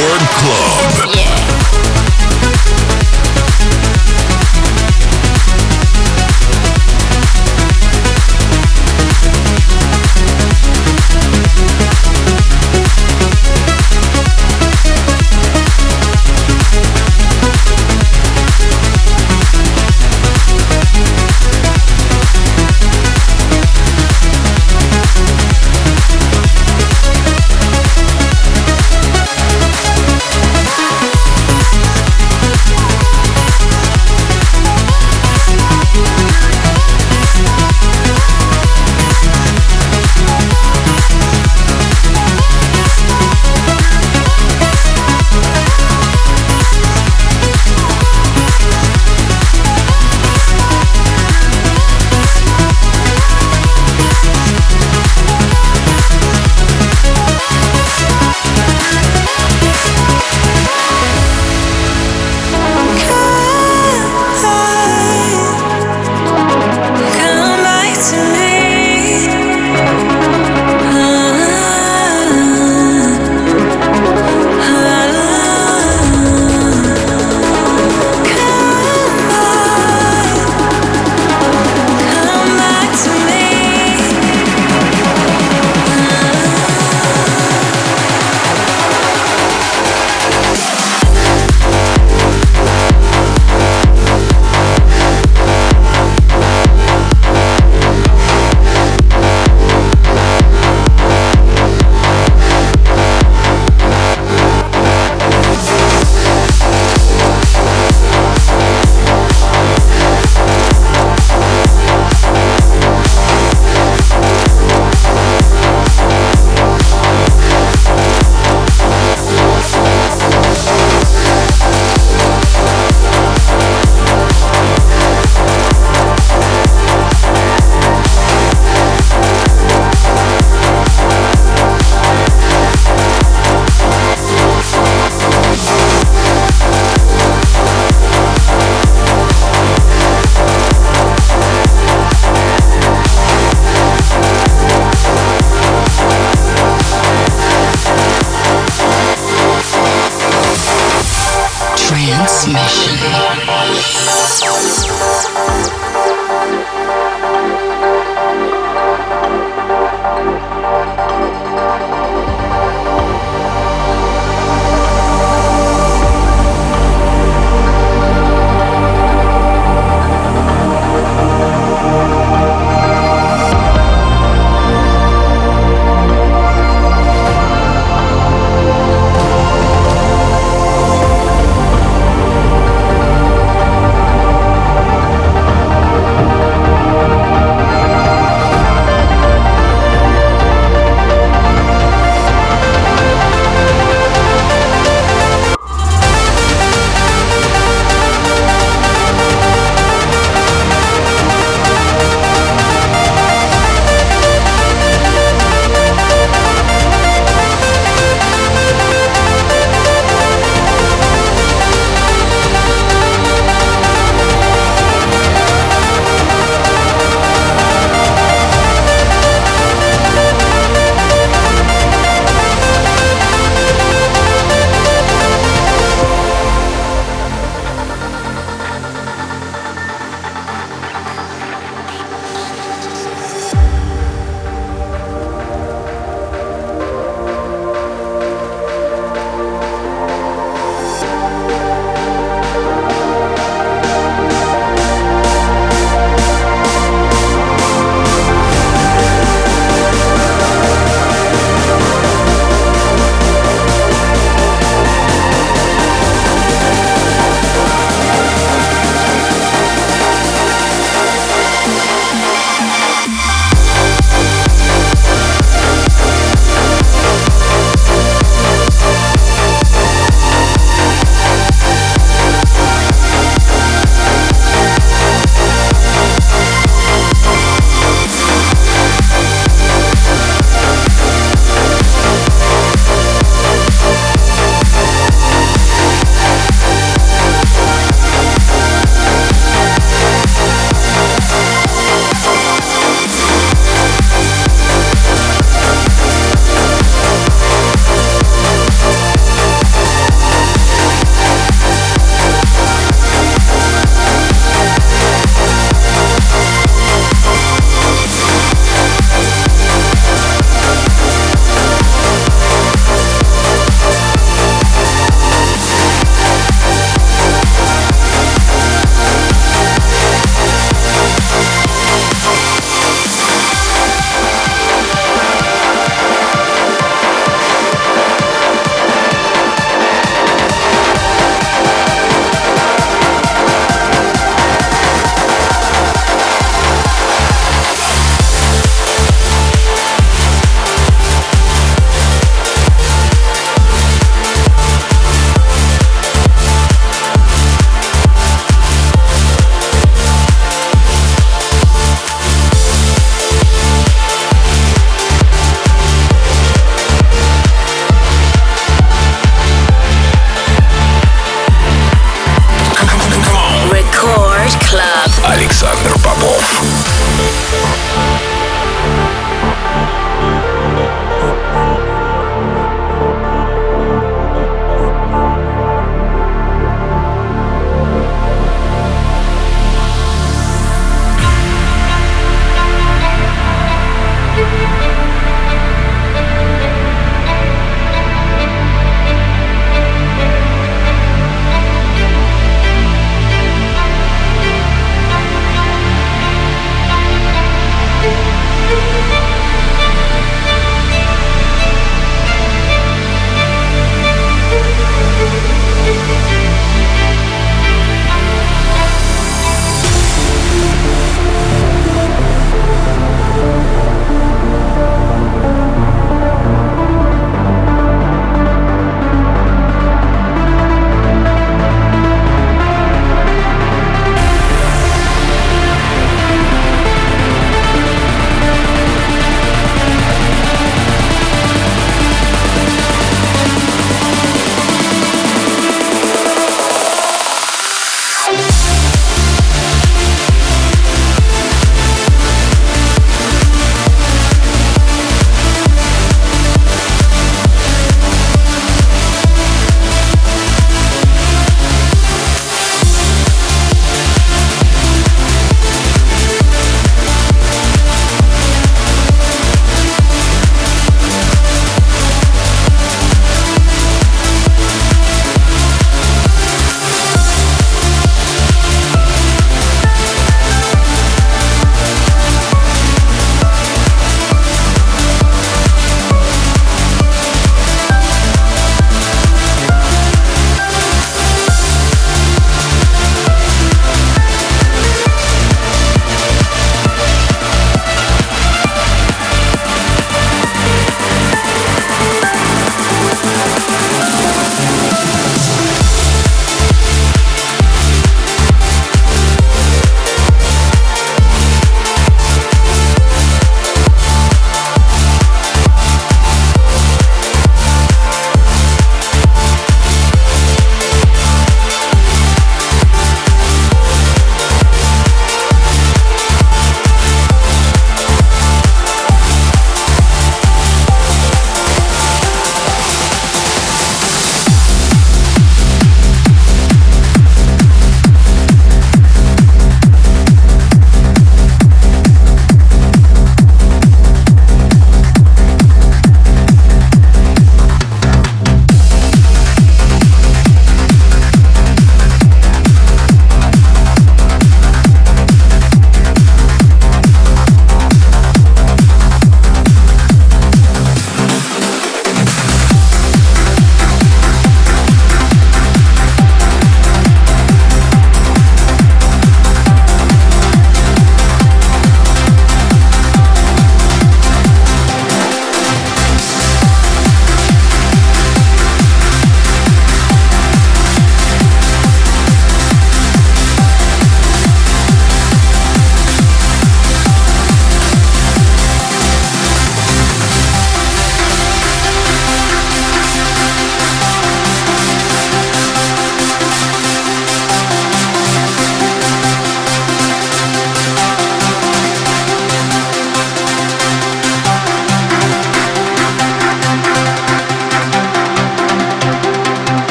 Record Club. Yeah.